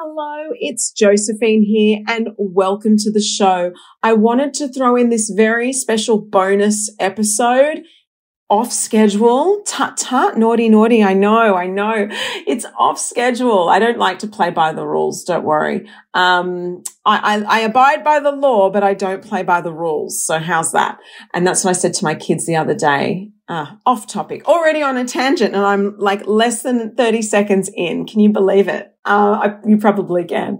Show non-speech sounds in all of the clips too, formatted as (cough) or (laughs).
Hello, it's Josephine here and welcome to the show. I wanted to throw in this very special bonus episode off schedule. Tut tut, naughty, naughty. I know, I know. It's off schedule. I don't like to play by the rules. Don't worry. Um, I, I, I, abide by the law, but I don't play by the rules. So how's that? And that's what I said to my kids the other day. Uh, off topic, already on a tangent, and I'm like less than 30 seconds in. Can you believe it? Uh, I, you probably can.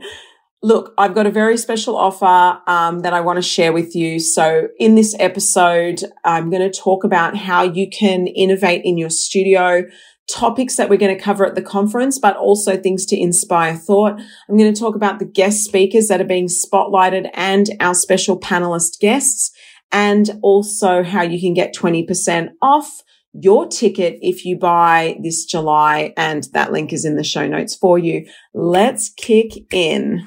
Look, I've got a very special offer um, that I want to share with you. So, in this episode, I'm going to talk about how you can innovate in your studio, topics that we're going to cover at the conference, but also things to inspire thought. I'm going to talk about the guest speakers that are being spotlighted and our special panelist guests, and also how you can get 20% off your ticket if you buy this July, and that link is in the show notes for you. Let's kick in.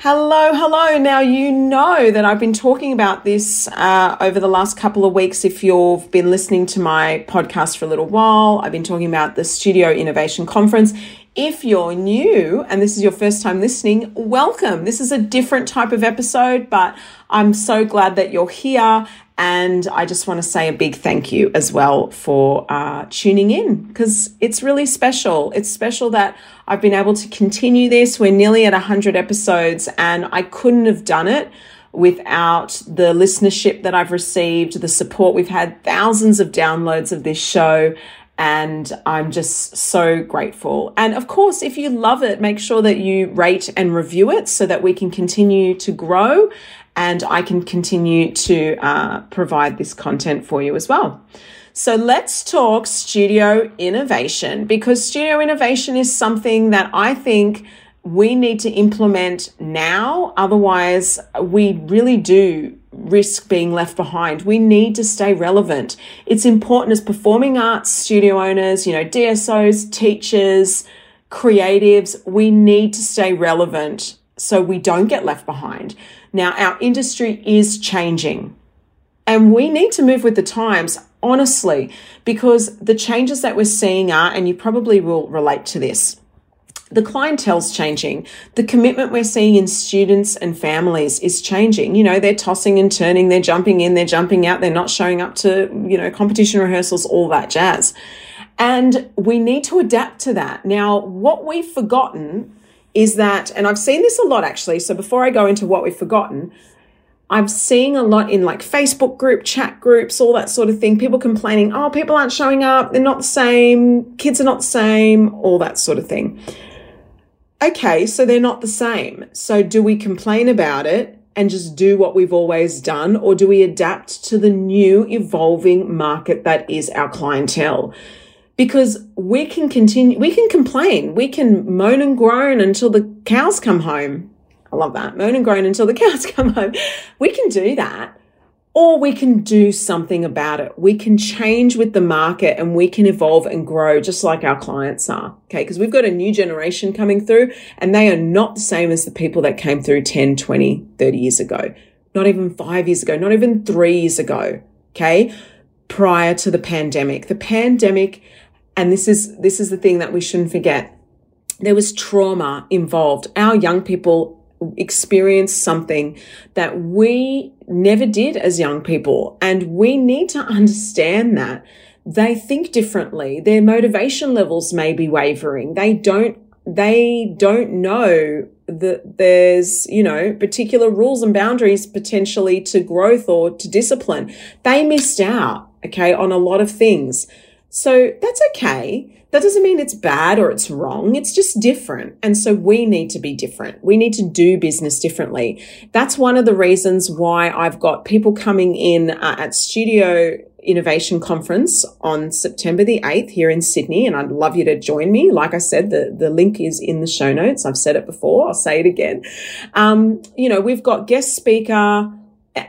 Hello, hello. Now, you know that I've been talking about this uh, over the last couple of weeks. If you've been listening to my podcast for a little while, I've been talking about the Studio Innovation Conference. If you're new and this is your first time listening, welcome. This is a different type of episode, but I'm so glad that you're here and I just want to say a big thank you as well for uh, tuning in because it's really special. It's special that I've been able to continue this. We're nearly at 100 episodes, and I couldn't have done it without the listenership that I've received, the support. We've had thousands of downloads of this show. And I'm just so grateful. And of course, if you love it, make sure that you rate and review it so that we can continue to grow and I can continue to uh, provide this content for you as well. So let's talk studio innovation because studio innovation is something that I think we need to implement now. Otherwise, we really do risk being left behind. We need to stay relevant. It's important as performing arts studio owners, you know, DSOs, teachers, creatives, we need to stay relevant so we don't get left behind. Now, our industry is changing and we need to move with the times, honestly, because the changes that we're seeing are, and you probably will relate to this. The clientele's changing. The commitment we're seeing in students and families is changing. You know, they're tossing and turning, they're jumping in, they're jumping out, they're not showing up to, you know, competition rehearsals, all that jazz. And we need to adapt to that. Now, what we've forgotten is that, and I've seen this a lot actually. So before I go into what we've forgotten, I'm seeing a lot in like Facebook group, chat groups, all that sort of thing. People complaining, oh, people aren't showing up. They're not the same. Kids are not the same, all that sort of thing. Okay, so they're not the same. So do we complain about it and just do what we've always done? Or do we adapt to the new evolving market that is our clientele? because we can continue, we can complain, we can moan and groan until the cows come home. I love that. Moan and groan until the (laughs) cows come home. We can do that. Or we can do something about it. We can change with the market and we can evolve and grow just like our clients are. Okay. Because we've got a new generation coming through and they are not the same as the people that came through 10, 20, 30 years ago. Not even five years ago, not even three years ago. Okay. Prior to the pandemic. The pandemic and this is this is the thing that we shouldn't forget there was trauma involved our young people experienced something that we never did as young people and we need to understand that they think differently their motivation levels may be wavering they don't they don't know that there's, you know, particular rules and boundaries potentially to growth or to discipline. They missed out, okay, on a lot of things. So that's okay. That doesn't mean it's bad or it's wrong. It's just different. And so we need to be different. We need to do business differently. That's one of the reasons why I've got people coming in uh, at Studio Innovation Conference on September the 8th here in Sydney. And I'd love you to join me. Like I said, the, the link is in the show notes. I've said it before. I'll say it again. Um, you know, we've got guest speaker,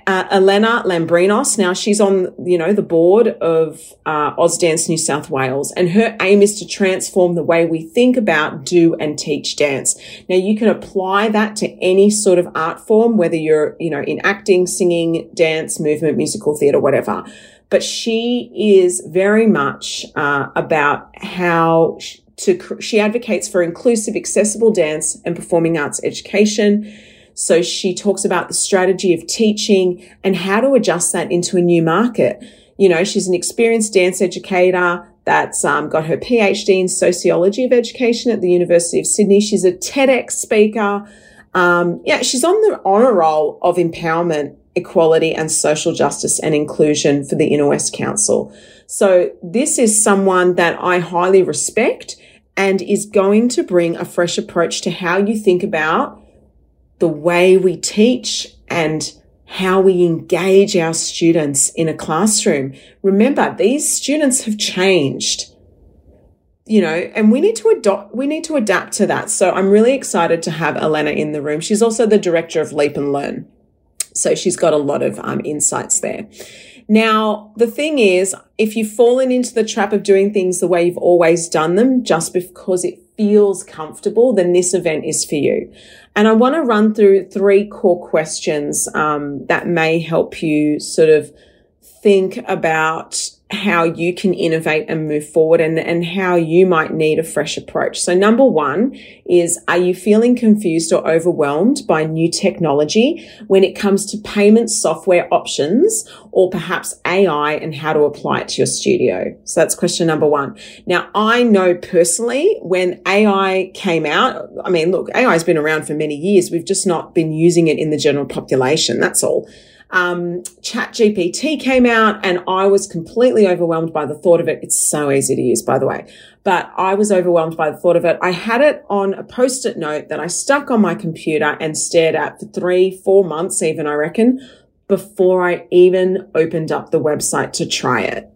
uh, Elena Lambrinos. Now she's on, you know, the board of uh, Ausdance New South Wales, and her aim is to transform the way we think about, do, and teach dance. Now you can apply that to any sort of art form, whether you're, you know, in acting, singing, dance, movement, musical theatre, whatever. But she is very much uh, about how to she advocates for inclusive, accessible dance and performing arts education. So she talks about the strategy of teaching and how to adjust that into a new market. You know, she's an experienced dance educator that's um, got her PhD in sociology of education at the University of Sydney. She's a TEDx speaker. Um, yeah, she's on the honor roll of empowerment, equality, and social justice and inclusion for the Inner West Council. So this is someone that I highly respect and is going to bring a fresh approach to how you think about the way we teach and how we engage our students in a classroom. Remember, these students have changed. You know, and we need to adopt, we need to adapt to that. So I'm really excited to have Elena in the room. She's also the director of Leap and Learn. So she's got a lot of um, insights there. Now, the thing is, if you've fallen into the trap of doing things the way you've always done them just because it feels comfortable, then this event is for you. And I want to run through three core questions um, that may help you sort of think about how you can innovate and move forward and, and how you might need a fresh approach. So number one is, are you feeling confused or overwhelmed by new technology when it comes to payment software options or perhaps AI and how to apply it to your studio? So that's question number one. Now, I know personally when AI came out, I mean, look, AI has been around for many years. We've just not been using it in the general population. That's all um, ChatGPT came out and I was completely overwhelmed by the thought of it. It's so easy to use, by the way, but I was overwhelmed by the thought of it. I had it on a post-it note that I stuck on my computer and stared at for three, four months, even I reckon, before I even opened up the website to try it.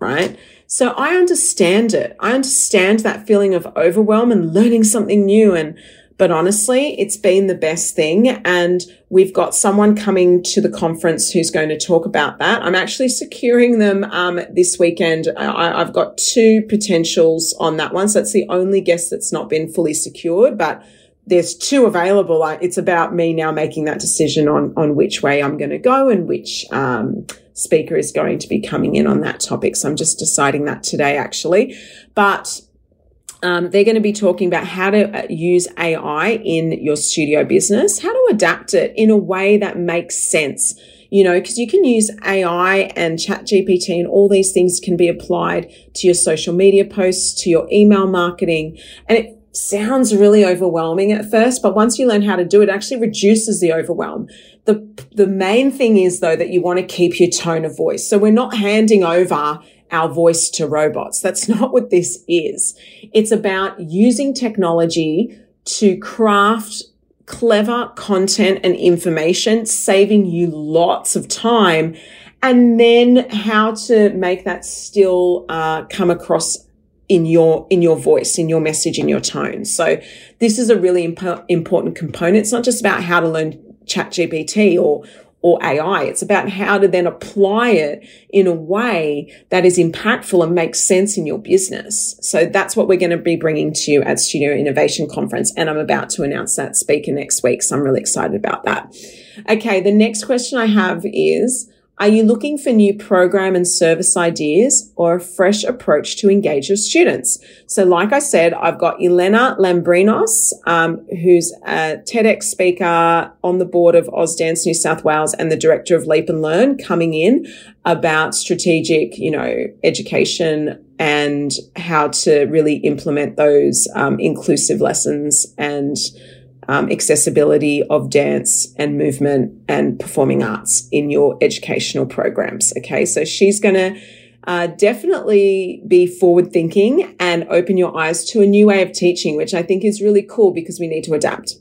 Right. So I understand it. I understand that feeling of overwhelm and learning something new and but honestly, it's been the best thing. And we've got someone coming to the conference who's going to talk about that. I'm actually securing them um, this weekend. I, have got two potentials on that one. So that's the only guest that's not been fully secured, but there's two available. It's about me now making that decision on, on which way I'm going to go and which, um, speaker is going to be coming in on that topic. So I'm just deciding that today, actually. But um, they're going to be talking about how to uh, use AI in your studio business, how to adapt it in a way that makes sense. You know, because you can use AI and ChatGPT and all these things can be applied to your social media posts, to your email marketing. And it sounds really overwhelming at first, but once you learn how to do it, it actually reduces the overwhelm. The, the main thing is though that you want to keep your tone of voice. So we're not handing over our voice to robots. That's (laughs) not what this is. It's about using technology to craft clever content and information, saving you lots of time, and then how to make that still uh, come across in your in your voice, in your message, in your tone. So this is a really imp- important component. It's not just about how to learn ChatGPT or or AI. It's about how to then apply it in a way that is impactful and makes sense in your business. So that's what we're going to be bringing to you at Studio Innovation Conference. And I'm about to announce that speaker next week. So I'm really excited about that. Okay. The next question I have is, are you looking for new program and service ideas or a fresh approach to engage your students? So, like I said, I've got Elena Lambrinos, um, who's a TEDx speaker on the board of Ausdance New South Wales and the director of Leap and Learn coming in about strategic, you know, education and how to really implement those um, inclusive lessons and um, accessibility of dance and movement and performing arts in your educational programs. Okay, so she's going to uh, definitely be forward thinking and open your eyes to a new way of teaching, which I think is really cool because we need to adapt.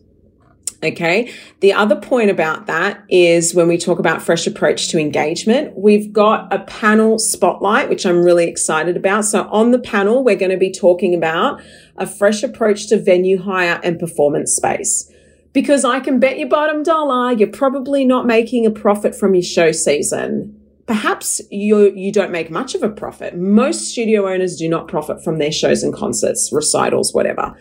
Okay. The other point about that is when we talk about fresh approach to engagement, we've got a panel spotlight, which I'm really excited about. So on the panel, we're going to be talking about a fresh approach to venue hire and performance space. Because I can bet your bottom dollar you're probably not making a profit from your show season. Perhaps you you don't make much of a profit. Most studio owners do not profit from their shows and concerts, recitals, whatever.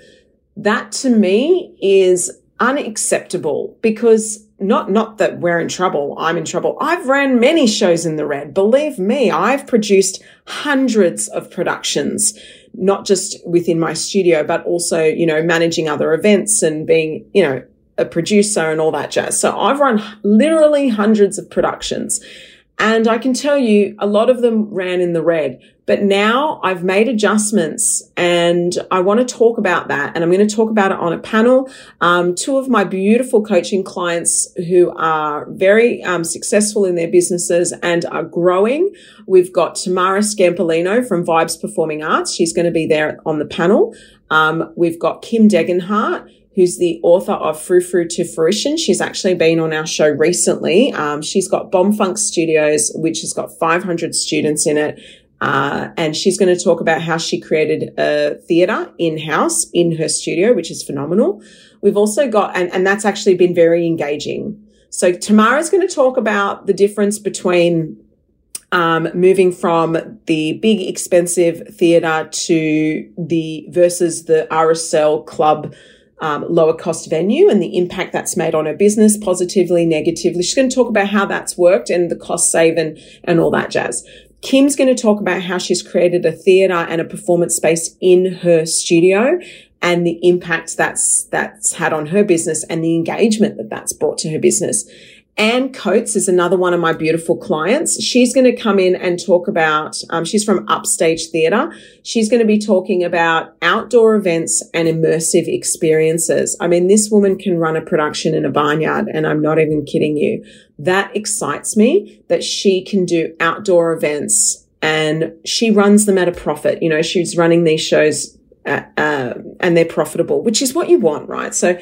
That to me is unacceptable because not not that we're in trouble i'm in trouble i've ran many shows in the red believe me i've produced hundreds of productions not just within my studio, but also, you know, managing other events and being, you know, a producer and all that jazz. So I've run literally hundreds of productions. And I can tell you a lot of them ran in the red, but now I've made adjustments and I want to talk about that. And I'm going to talk about it on a panel. Um, two of my beautiful coaching clients who are very um, successful in their businesses and are growing. We've got Tamara Scampolino from Vibes Performing Arts. She's going to be there on the panel. Um, we've got Kim Degenhart who's the author of Frou Frou to Fruition. She's actually been on our show recently. Um, she's got Bomb Funk Studios, which has got 500 students in it. Uh, and she's going to talk about how she created a theatre in house in her studio, which is phenomenal. We've also got, and, and that's actually been very engaging. So Tamara's going to talk about the difference between um, moving from the big expensive theatre to the versus the RSL club um, lower cost venue and the impact that's made on her business positively, negatively. She's going to talk about how that's worked and the cost save and, and all that jazz. Kim's going to talk about how she's created a theatre and a performance space in her studio and the impact that's that's had on her business and the engagement that that's brought to her business. Anne Coates is another one of my beautiful clients. She's going to come in and talk about, um, she's from Upstage Theatre. She's going to be talking about outdoor events and immersive experiences. I mean, this woman can run a production in a barnyard, and I'm not even kidding you. That excites me that she can do outdoor events and she runs them at a profit. You know, she's running these shows uh, uh, and they're profitable, which is what you want, right? So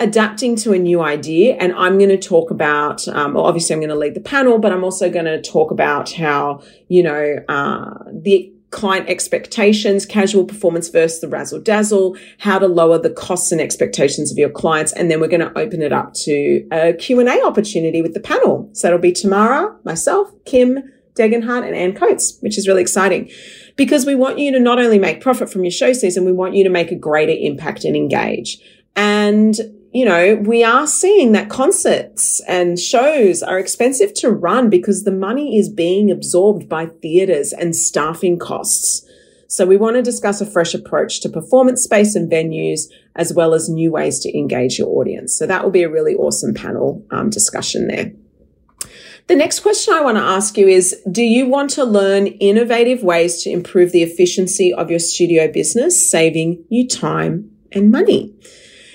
adapting to a new idea. And I'm going to talk about, um, well, obviously I'm going to lead the panel, but I'm also going to talk about how, you know, uh, the client expectations, casual performance versus the razzle dazzle, how to lower the costs and expectations of your clients. And then we're going to open it up to a Q&A opportunity with the panel. So it'll be Tamara, myself, Kim, Degenhart and Anne Coates, which is really exciting because we want you to not only make profit from your show season, we want you to make a greater impact and engage. And you know, we are seeing that concerts and shows are expensive to run because the money is being absorbed by theatres and staffing costs. So we want to discuss a fresh approach to performance space and venues, as well as new ways to engage your audience. So that will be a really awesome panel um, discussion there. The next question I want to ask you is Do you want to learn innovative ways to improve the efficiency of your studio business, saving you time and money?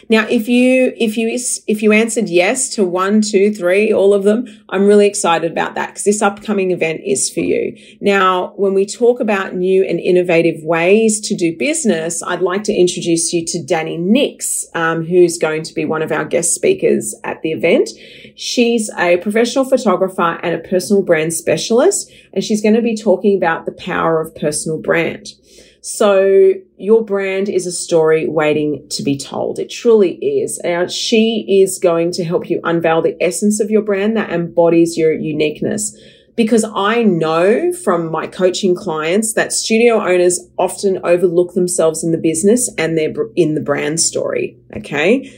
Now, if you, if you, if you answered yes to one, two, three, all of them, I'm really excited about that because this upcoming event is for you. Now, when we talk about new and innovative ways to do business, I'd like to introduce you to Danny Nix, um, who's going to be one of our guest speakers at the event. She's a professional photographer and a personal brand specialist, and she's going to be talking about the power of personal brand. So your brand is a story waiting to be told. It truly is. And she is going to help you unveil the essence of your brand that embodies your uniqueness. Because I know from my coaching clients that studio owners often overlook themselves in the business and they're in the brand story. Okay.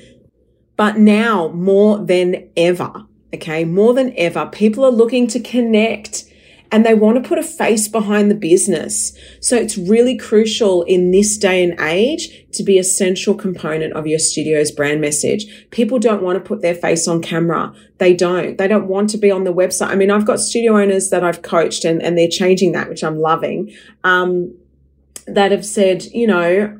But now more than ever, okay, more than ever, people are looking to connect and they want to put a face behind the business. So it's really crucial in this day and age to be a central component of your studio's brand message. People don't want to put their face on camera. They don't. They don't want to be on the website. I mean, I've got studio owners that I've coached and, and they're changing that, which I'm loving, um, that have said, you know,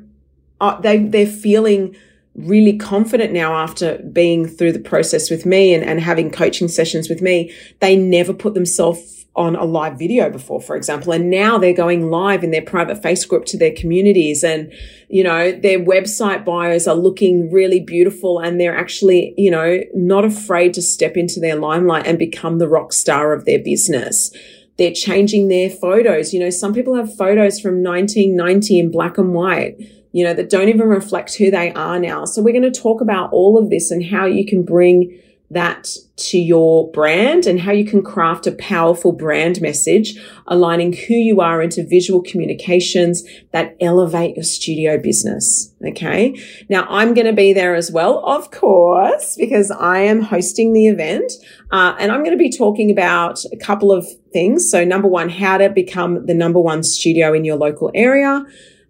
uh, they, they're feeling really confident now after being through the process with me and, and having coaching sessions with me. They never put themselves on a live video before, for example, and now they're going live in their private Facebook group to their communities and, you know, their website bios are looking really beautiful and they're actually, you know, not afraid to step into their limelight and become the rock star of their business. They're changing their photos. You know, some people have photos from 1990 in black and white you know, that don't even reflect who they are now. So we're going to talk about all of this and how you can bring that to your brand and how you can craft a powerful brand message, aligning who you are into visual communications that elevate your studio business. Okay. Now I'm going to be there as well, of course, because I am hosting the event. Uh, and I'm going to be talking about a couple of things. So number one, how to become the number one studio in your local area.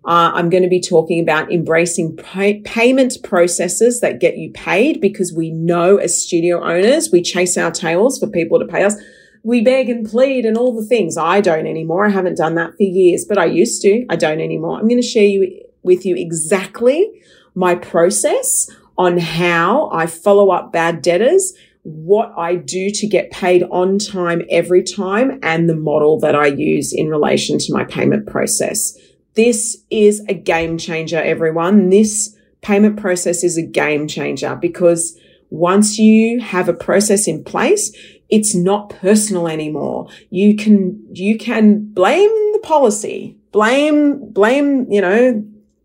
Uh, I'm going to be talking about embracing pay- payment processes that get you paid because we know as studio owners, we chase our tails for people to pay us. We beg and plead and all the things. I don't anymore. I haven't done that for years, but I used to. I don't anymore. I'm going to share you with you exactly my process on how I follow up bad debtors what I do to get paid on time every time and the model that I use in relation to my payment process. This is a game changer, everyone. This payment process is a game changer because once you have a process in place, it's not personal anymore. You can, you can blame the policy, blame, blame, you know,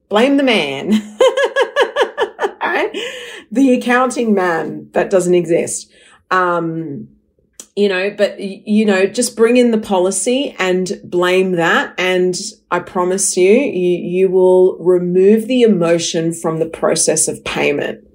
blame the man. (laughs) right? the accounting man that doesn't exist. Um, you know, but you know, just bring in the policy and blame that. And I promise you, you, you will remove the emotion from the process of payment.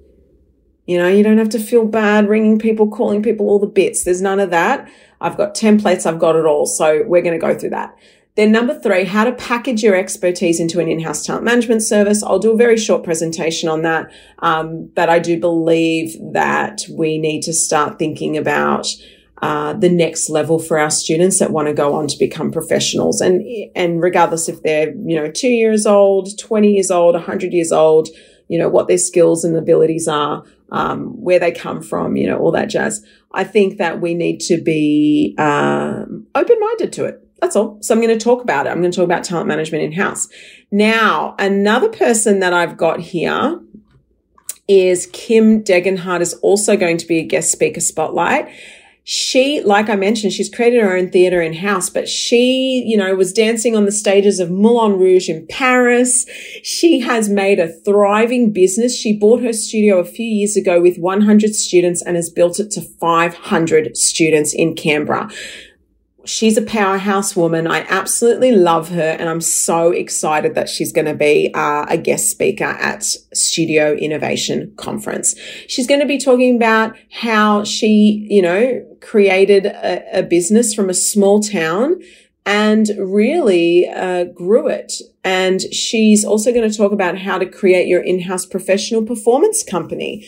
You know, you don't have to feel bad ringing people, calling people all the bits. There's none of that. I've got templates. I've got it all. So we're going to go through that. Then number three, how to package your expertise into an in-house talent management service. I'll do a very short presentation on that. Um, but I do believe that we need to start thinking about uh, the next level for our students that want to go on to become professionals. And, and regardless if they're, you know, two years old, 20 years old, 100 years old, you know, what their skills and abilities are, um, where they come from, you know, all that jazz. I think that we need to be um, open minded to it. That's all. So I'm going to talk about it. I'm going to talk about talent management in house. Now, another person that I've got here is Kim Degenhardt is also going to be a guest speaker spotlight. She, like I mentioned, she's created her own theater in house, but she, you know, was dancing on the stages of Moulin Rouge in Paris. She has made a thriving business. She bought her studio a few years ago with 100 students and has built it to 500 students in Canberra she's a powerhouse woman. I absolutely love her, and I'm so excited that she's going to be uh, a guest speaker at Studio Innovation Conference. She's going to be talking about how she, you know, created a, a business from a small town and really uh, grew it. And she's also going to talk about how to create your in-house professional performance company.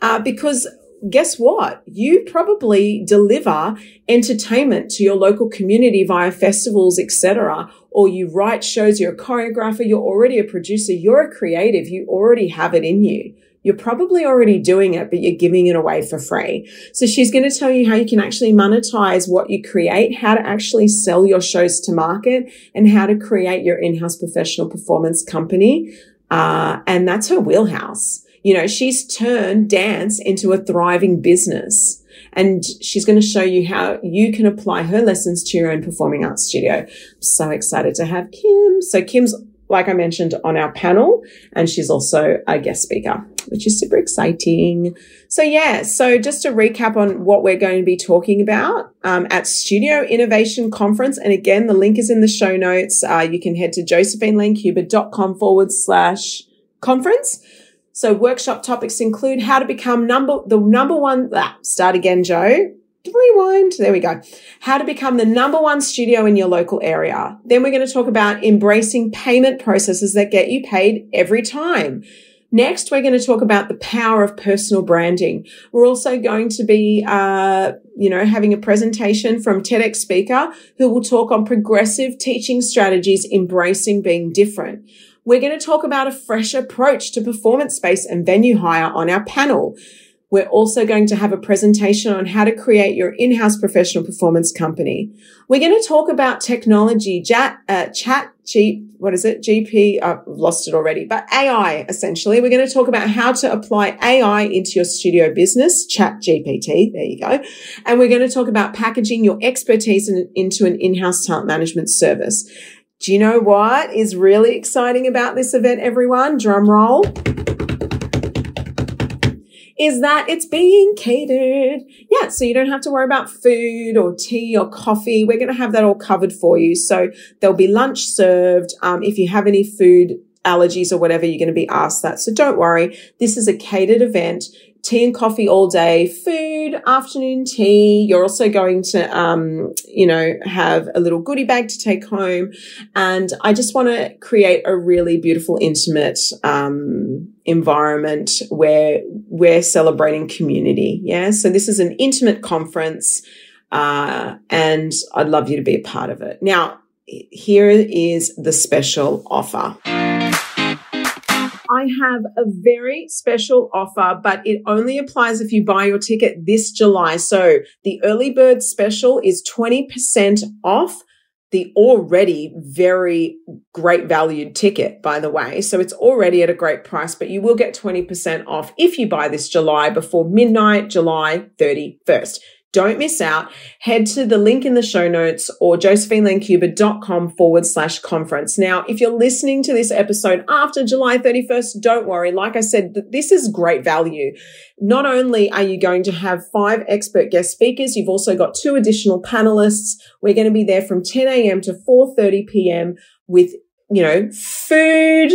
Uh, because guess what? You probably deliver entertainment to your local community via festivals, etc. Or you write shows, you're a choreographer, you're already a producer, you're a creative, you already have it in you. You're probably already doing it, but you're giving it away for free. So she's going to tell you how you can actually monetize what you create, how to actually sell your shows to market, and how to create your in-house professional performance company. Uh, and that's her wheelhouse. You know, she's turned dance into a thriving business and she's going to show you how you can apply her lessons to your own performing arts studio. So excited to have Kim. So Kim's, like I mentioned on our panel, and she's also a guest speaker, which is super exciting. So yeah, so just to recap on what we're going to be talking about um, at Studio Innovation Conference, and again, the link is in the show notes. Uh, you can head to josephinelancuba.com forward slash conference so workshop topics include how to become number, the number one, ah, start again, Joe. Rewind. There we go. How to become the number one studio in your local area. Then we're going to talk about embracing payment processes that get you paid every time. Next, we're going to talk about the power of personal branding. We're also going to be, uh, you know, having a presentation from TEDx speaker who will talk on progressive teaching strategies, embracing being different. We're going to talk about a fresh approach to performance space and venue hire on our panel. We're also going to have a presentation on how to create your in-house professional performance company. We're going to talk about technology, chat, uh, chat, G, what is it? GP, I've lost it already, but AI essentially. We're going to talk about how to apply AI into your studio business, ChatGPT. There you go. And we're going to talk about packaging your expertise in, into an in-house talent management service. Do you know what is really exciting about this event, everyone? Drum roll. Is that it's being catered. Yeah, so you don't have to worry about food or tea or coffee. We're going to have that all covered for you. So there'll be lunch served. Um, if you have any food allergies or whatever, you're going to be asked that. So don't worry. This is a catered event tea and coffee all day, food, afternoon tea. You're also going to, um, you know, have a little goodie bag to take home. And I just want to create a really beautiful, intimate, um, environment where we're celebrating community. Yeah. So this is an intimate conference. Uh, and I'd love you to be a part of it. Now, here is the special offer. I have a very special offer, but it only applies if you buy your ticket this July. So the early bird special is 20% off the already very great valued ticket, by the way. So it's already at a great price, but you will get 20% off if you buy this July before midnight, July 31st. Don't miss out. Head to the link in the show notes or josephinelancuba.com forward slash conference. Now, if you're listening to this episode after July 31st, don't worry. Like I said, this is great value. Not only are you going to have five expert guest speakers, you've also got two additional panelists. We're going to be there from 10 a.m. to 4.30 p.m. with, you know, food,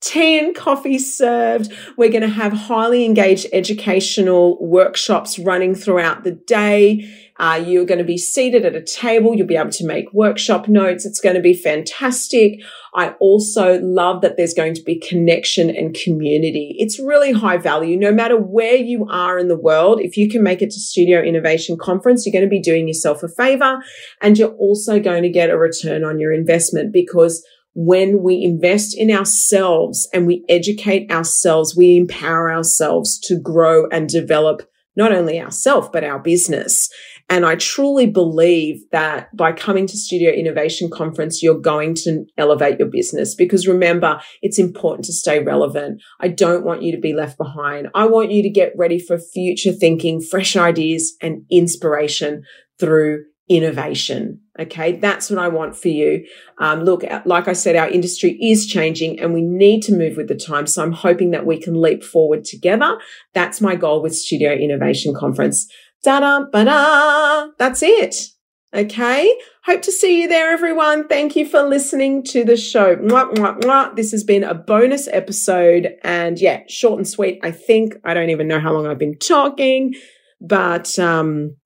tea and coffee served. We're going to have highly engaged educational workshops running throughout the day. Uh, you're going to be seated at a table. You'll be able to make workshop notes. It's going to be fantastic. I also love that there's going to be connection and community. It's really high value. No matter where you are in the world, if you can make it to Studio Innovation Conference, you're going to be doing yourself a favor and you're also going to get a return on your investment because when we invest in ourselves and we educate ourselves, we empower ourselves to grow and develop not only ourselves, but our business. And I truly believe that by coming to Studio Innovation Conference, you're going to elevate your business because remember, it's important to stay relevant. I don't want you to be left behind. I want you to get ready for future thinking, fresh ideas and inspiration through innovation. Okay. That's what I want for you. Um, look, like I said, our industry is changing and we need to move with the time. So I'm hoping that we can leap forward together. That's my goal with Studio Innovation Conference. Da da ba da. That's it. Okay. Hope to see you there, everyone. Thank you for listening to the show. Mwah, mwah, mwah. This has been a bonus episode and yeah, short and sweet. I think I don't even know how long I've been talking, but, um,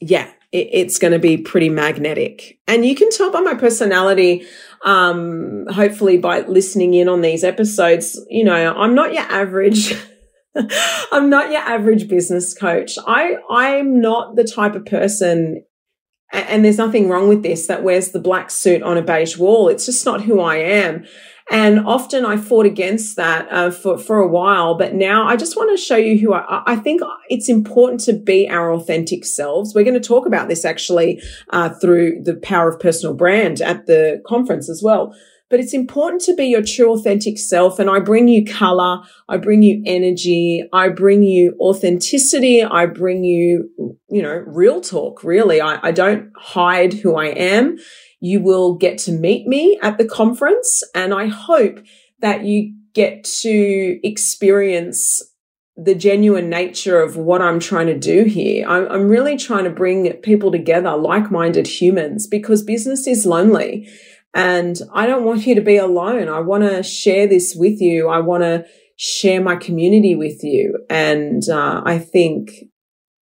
yeah, it, it's going to be pretty magnetic. And you can tell by my personality, um, hopefully by listening in on these episodes, you know, I'm not your average. (laughs) I'm not your average business coach. I, I'm not the type of person and there's nothing wrong with this that wears the black suit on a beige wall. It's just not who I am. And often I fought against that uh, for, for a while, but now I just want to show you who I, I think it's important to be our authentic selves. We're going to talk about this actually uh, through the power of personal brand at the conference as well. But it's important to be your true authentic self. And I bring you color. I bring you energy. I bring you authenticity. I bring you, you know, real talk, really. I, I don't hide who I am. You will get to meet me at the conference and I hope that you get to experience the genuine nature of what I'm trying to do here. I'm, I'm really trying to bring people together, like-minded humans, because business is lonely. And I don't want you to be alone. I want to share this with you. I want to share my community with you. And uh, I think,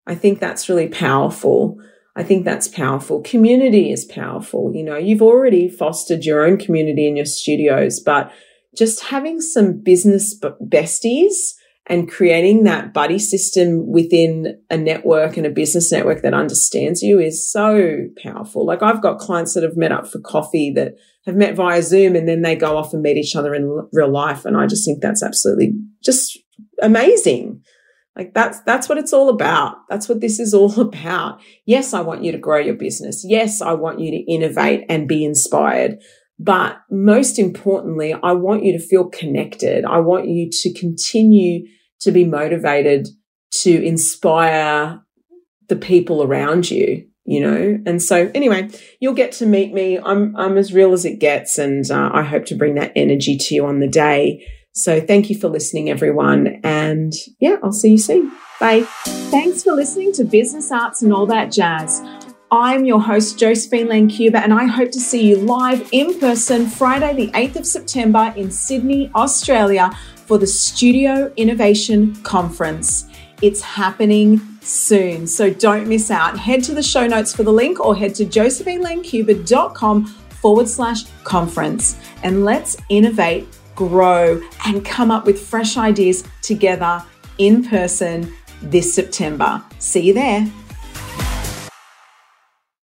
I think that's really powerful. I think that's powerful. Community is powerful. You know, you've already fostered your own community in your studios, but just having some business besties and creating that buddy system within a network and a business network that understands you is so powerful. Like I've got clients that have met up for coffee that have met via Zoom and then they go off and meet each other in real life. And I just think that's absolutely just amazing. Like that's, that's what it's all about. That's what this is all (laughs) about. Yes, I want you to grow your business. Yes, I want you to innovate and be inspired. But most importantly, I want you to feel connected. I want you to continue to be motivated to inspire the people around you, you know? And so anyway, you'll get to meet me. I'm, I'm as real as it gets. And uh, I hope to bring that energy to you on the day. So thank you for listening, everyone. And yeah, I'll see you soon. Bye. Thanks for listening to Business Arts and all that jazz. I'm your host, Josephine Lancuba, and I hope to see you live in person Friday, the 8th of September in Sydney, Australia for the Studio Innovation Conference. It's happening soon, so don't miss out. Head to the show notes for the link or head to josephinelancuba.com forward slash conference and let's innovate, grow, and come up with fresh ideas together in person this September. See you there.